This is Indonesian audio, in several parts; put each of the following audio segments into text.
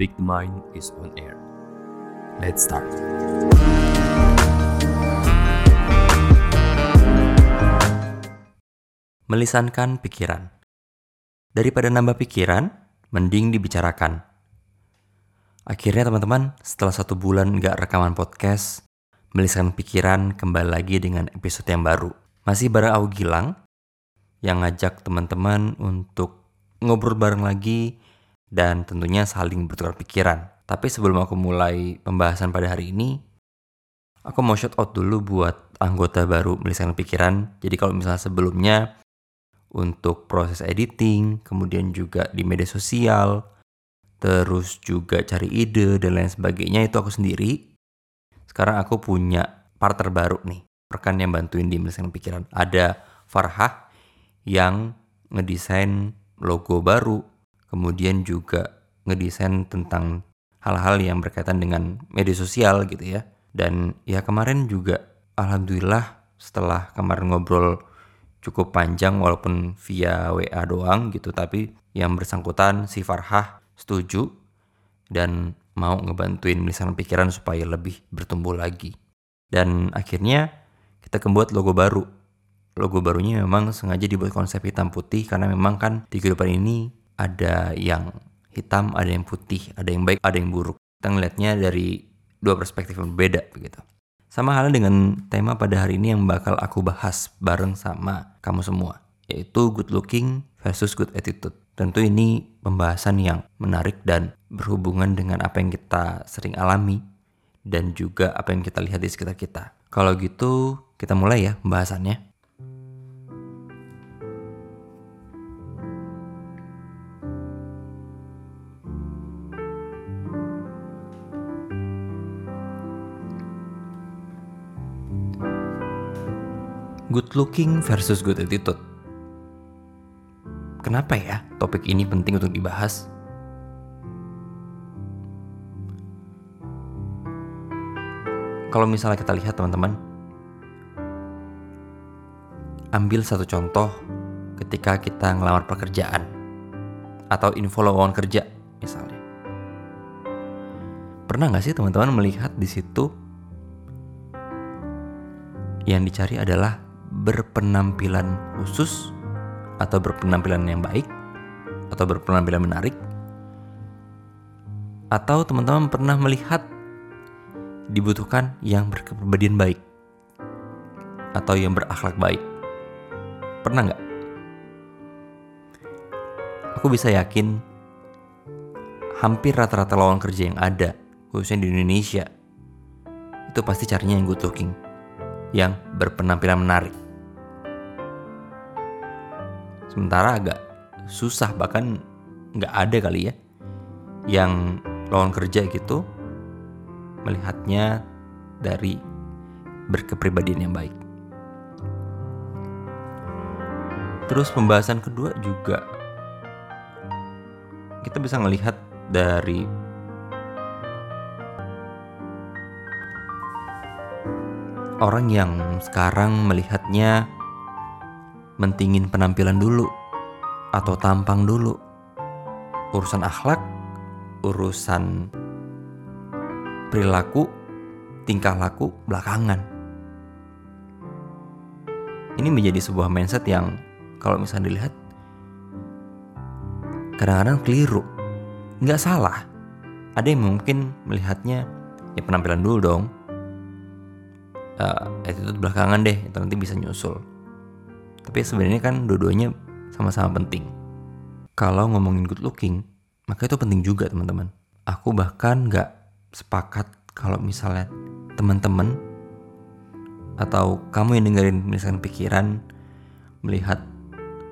Big Mind is on air. Let's start. Melisankan pikiran. Daripada nambah pikiran, mending dibicarakan. Akhirnya teman-teman, setelah satu bulan nggak rekaman podcast, melisankan pikiran kembali lagi dengan episode yang baru. Masih bareng aku Gilang, yang ngajak teman-teman untuk ngobrol bareng lagi dan tentunya saling bertukar pikiran. Tapi sebelum aku mulai pembahasan pada hari ini, aku mau shout out dulu buat anggota baru melisankan pikiran. Jadi kalau misalnya sebelumnya untuk proses editing, kemudian juga di media sosial, terus juga cari ide dan lain sebagainya itu aku sendiri. Sekarang aku punya partner baru nih, rekan yang bantuin di melisankan pikiran. Ada Farhah yang ngedesain logo baru, kemudian juga ngedesain tentang hal-hal yang berkaitan dengan media sosial gitu ya. Dan ya kemarin juga alhamdulillah setelah kemarin ngobrol cukup panjang walaupun via WA doang gitu tapi yang bersangkutan si Farhah setuju dan mau ngebantuin melisankan pikiran supaya lebih bertumbuh lagi. Dan akhirnya kita membuat logo baru logo barunya memang sengaja dibuat konsep hitam putih karena memang kan di kehidupan ini ada yang hitam, ada yang putih, ada yang baik, ada yang buruk. Kita ngeliatnya dari dua perspektif yang berbeda begitu. Sama halnya dengan tema pada hari ini yang bakal aku bahas bareng sama kamu semua, yaitu good looking versus good attitude. Tentu ini pembahasan yang menarik dan berhubungan dengan apa yang kita sering alami dan juga apa yang kita lihat di sekitar kita. Kalau gitu, kita mulai ya pembahasannya. Good looking versus good attitude. Kenapa ya topik ini penting untuk dibahas? Kalau misalnya kita lihat teman-teman, ambil satu contoh ketika kita ngelamar pekerjaan atau info lowongan kerja misalnya. Pernah nggak sih teman-teman melihat di situ yang dicari adalah berpenampilan khusus atau berpenampilan yang baik atau berpenampilan menarik? Atau teman-teman pernah melihat dibutuhkan yang berkepribadian baik atau yang berakhlak baik? Pernah nggak? Aku bisa yakin hampir rata-rata lawan kerja yang ada khususnya di Indonesia itu pasti carinya yang good looking yang berpenampilan menarik. Sementara agak susah bahkan nggak ada kali ya yang lawan kerja gitu melihatnya dari berkepribadian yang baik. Terus pembahasan kedua juga kita bisa melihat dari orang yang sekarang melihatnya mentingin penampilan dulu atau tampang dulu. Urusan akhlak, urusan perilaku, tingkah laku belakangan. Ini menjadi sebuah mindset yang kalau misalnya dilihat kadang-kadang keliru. Nggak salah. Ada yang mungkin melihatnya ya penampilan dulu dong, uh, attitude belakangan deh itu nanti bisa nyusul tapi sebenarnya kan dua-duanya sama-sama penting. Kalau ngomongin good looking maka itu penting juga teman-teman. Aku bahkan nggak sepakat kalau misalnya teman-teman atau kamu yang dengerin misalkan pikiran melihat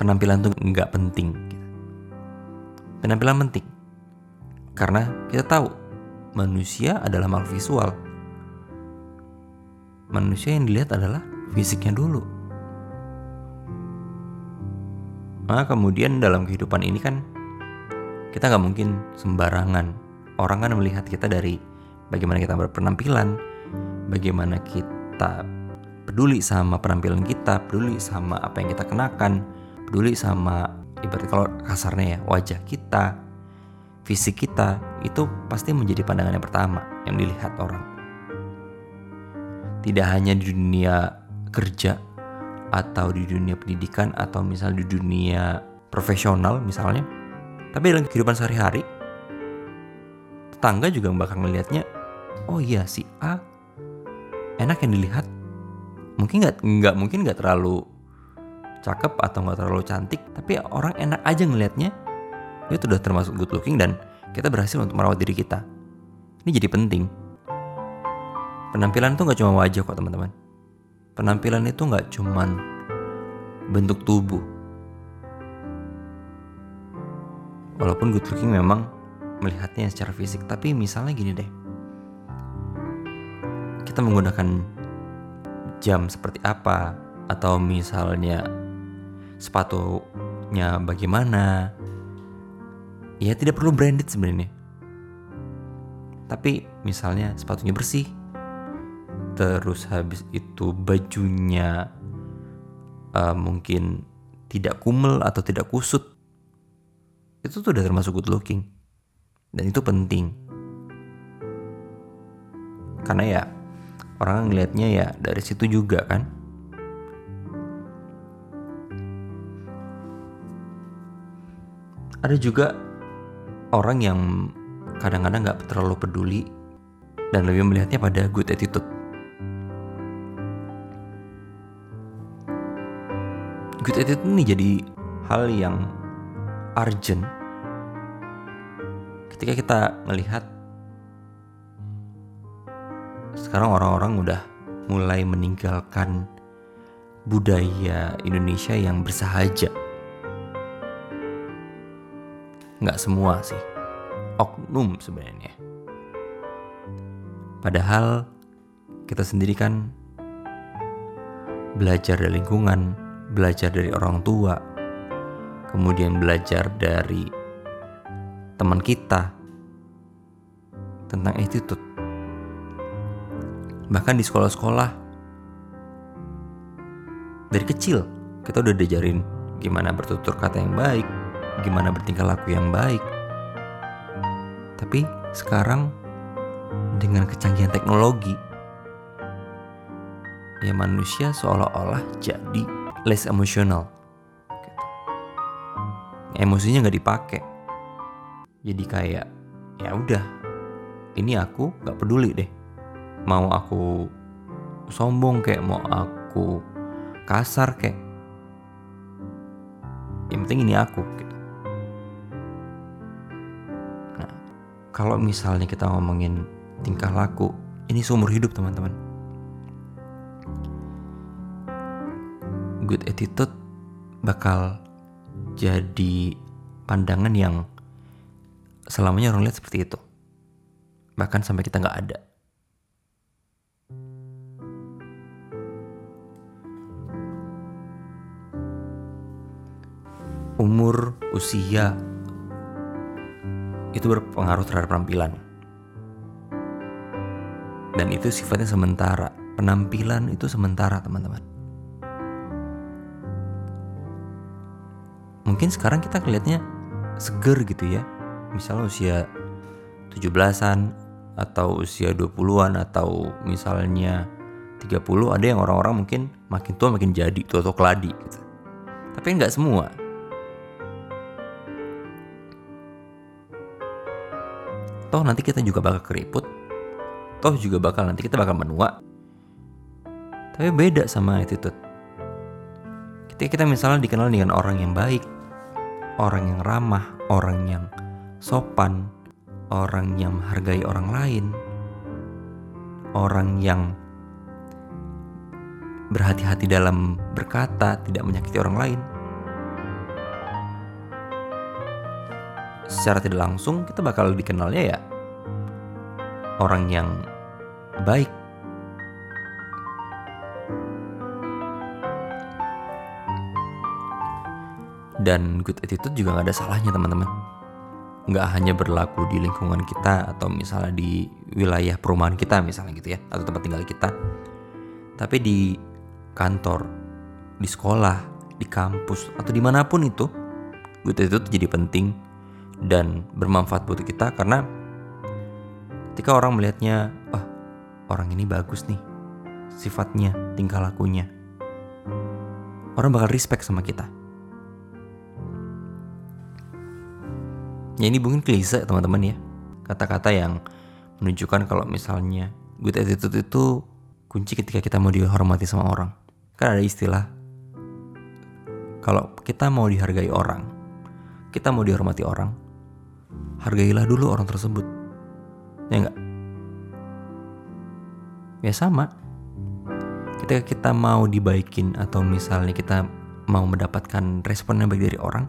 penampilan tuh nggak penting penampilan penting. Karena kita tahu manusia adalah makhluk visual. Manusia yang dilihat adalah fisiknya dulu. Nah, kemudian dalam kehidupan ini kan kita nggak mungkin sembarangan. Orang kan melihat kita dari bagaimana kita berpenampilan, bagaimana kita peduli sama penampilan kita, peduli sama apa yang kita kenakan, peduli sama ibarat kalau kasarnya ya wajah kita, fisik kita itu pasti menjadi pandangan yang pertama yang dilihat orang. Tidak hanya di dunia kerja atau di dunia pendidikan atau misal di dunia profesional misalnya, tapi dalam kehidupan sehari-hari tetangga juga bakal melihatnya, oh iya si A enak yang dilihat, mungkin nggak nggak mungkin nggak terlalu cakep atau nggak terlalu cantik, tapi orang enak aja ngelihatnya itu udah termasuk good looking dan kita berhasil untuk merawat diri kita. Ini jadi penting. Penampilan itu nggak cuma wajah kok teman-teman. Penampilan itu nggak cuma bentuk tubuh. Walaupun good looking memang melihatnya secara fisik, tapi misalnya gini deh. Kita menggunakan jam seperti apa atau misalnya sepatunya bagaimana, ya tidak perlu branded sebenarnya tapi misalnya sepatunya bersih terus habis itu bajunya uh, mungkin tidak kumel atau tidak kusut. Itu tuh udah termasuk good looking. Dan itu penting. Karena ya orang ngelihatnya ya dari situ juga kan. Ada juga orang yang kadang-kadang nggak terlalu peduli dan lebih melihatnya pada good attitude. Good attitude ini jadi hal yang urgent. Ketika kita melihat sekarang orang-orang udah mulai meninggalkan budaya Indonesia yang bersahaja. Nggak semua sih. Oknum sebenarnya. Padahal kita sendiri kan belajar dari lingkungan belajar dari orang tua kemudian belajar dari teman kita tentang attitude bahkan di sekolah-sekolah dari kecil kita udah diajarin gimana bertutur kata yang baik gimana bertingkah laku yang baik. Tapi sekarang dengan kecanggihan teknologi, ya manusia seolah-olah jadi less emotional. Gitu. Emosinya nggak dipakai. Jadi kayak ya udah, ini aku nggak peduli deh. Mau aku sombong kayak mau aku kasar kayak yang penting ini aku gitu. kalau misalnya kita ngomongin tingkah laku, ini seumur hidup teman-teman. Good attitude bakal jadi pandangan yang selamanya orang lihat seperti itu. Bahkan sampai kita nggak ada. Umur, usia, itu berpengaruh terhadap penampilan. Dan itu sifatnya sementara. Penampilan itu sementara, teman-teman. Mungkin sekarang kita kelihatnya seger gitu ya. Misalnya usia 17-an atau usia 20-an atau misalnya 30 ada yang orang-orang mungkin makin tua makin jadi tua atau keladi gitu. Tapi nggak semua. toh nanti kita juga bakal keriput toh juga bakal nanti kita bakal menua tapi beda sama attitude ketika kita misalnya dikenal dengan orang yang baik orang yang ramah orang yang sopan orang yang menghargai orang lain orang yang berhati-hati dalam berkata, tidak menyakiti orang lain. secara tidak langsung kita bakal dikenalnya ya orang yang baik. Dan good attitude juga gak ada salahnya teman-teman. Gak hanya berlaku di lingkungan kita atau misalnya di wilayah perumahan kita misalnya gitu ya. Atau tempat tinggal kita. Tapi di kantor, di sekolah, di kampus, atau di mana pun itu. Good attitude jadi penting dan bermanfaat buat kita karena ketika orang melihatnya, oh orang ini bagus nih sifatnya, tingkah lakunya. Orang bakal respect sama kita. Ya ini mungkin klise teman-teman ya. Kata-kata yang menunjukkan kalau misalnya good attitude itu kunci ketika kita mau dihormati sama orang. Kan ada istilah kalau kita mau dihargai orang, kita mau dihormati orang, hargailah dulu orang tersebut. Ya enggak? Ya sama. Ketika kita mau dibaikin atau misalnya kita mau mendapatkan respon yang baik dari orang,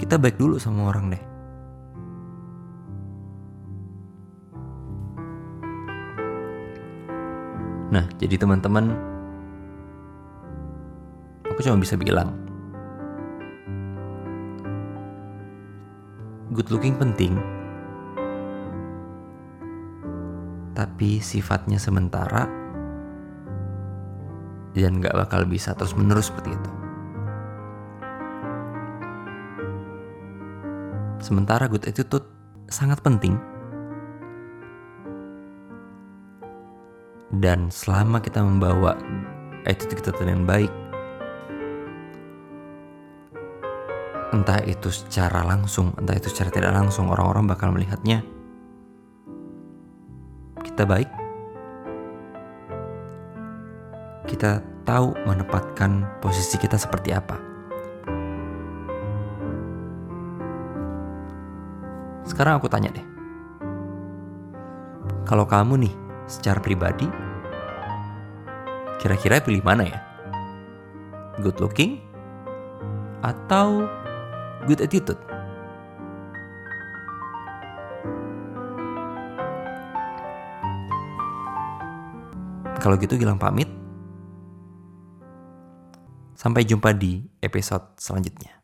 kita baik dulu sama orang deh. Nah, jadi teman-teman, aku cuma bisa bilang, good looking penting, tapi sifatnya sementara dan gak bakal bisa terus menerus seperti itu. Sementara good attitude sangat penting Dan selama kita membawa attitude kita dengan baik, entah itu secara langsung, entah itu secara tidak langsung, orang-orang bakal melihatnya kita baik. Kita tahu menempatkan posisi kita seperti apa. Sekarang aku tanya deh. Kalau kamu nih secara pribadi, kira-kira pilih mana ya? Good looking atau good attitude? Kalau gitu Gilang pamit. Sampai jumpa di episode selanjutnya.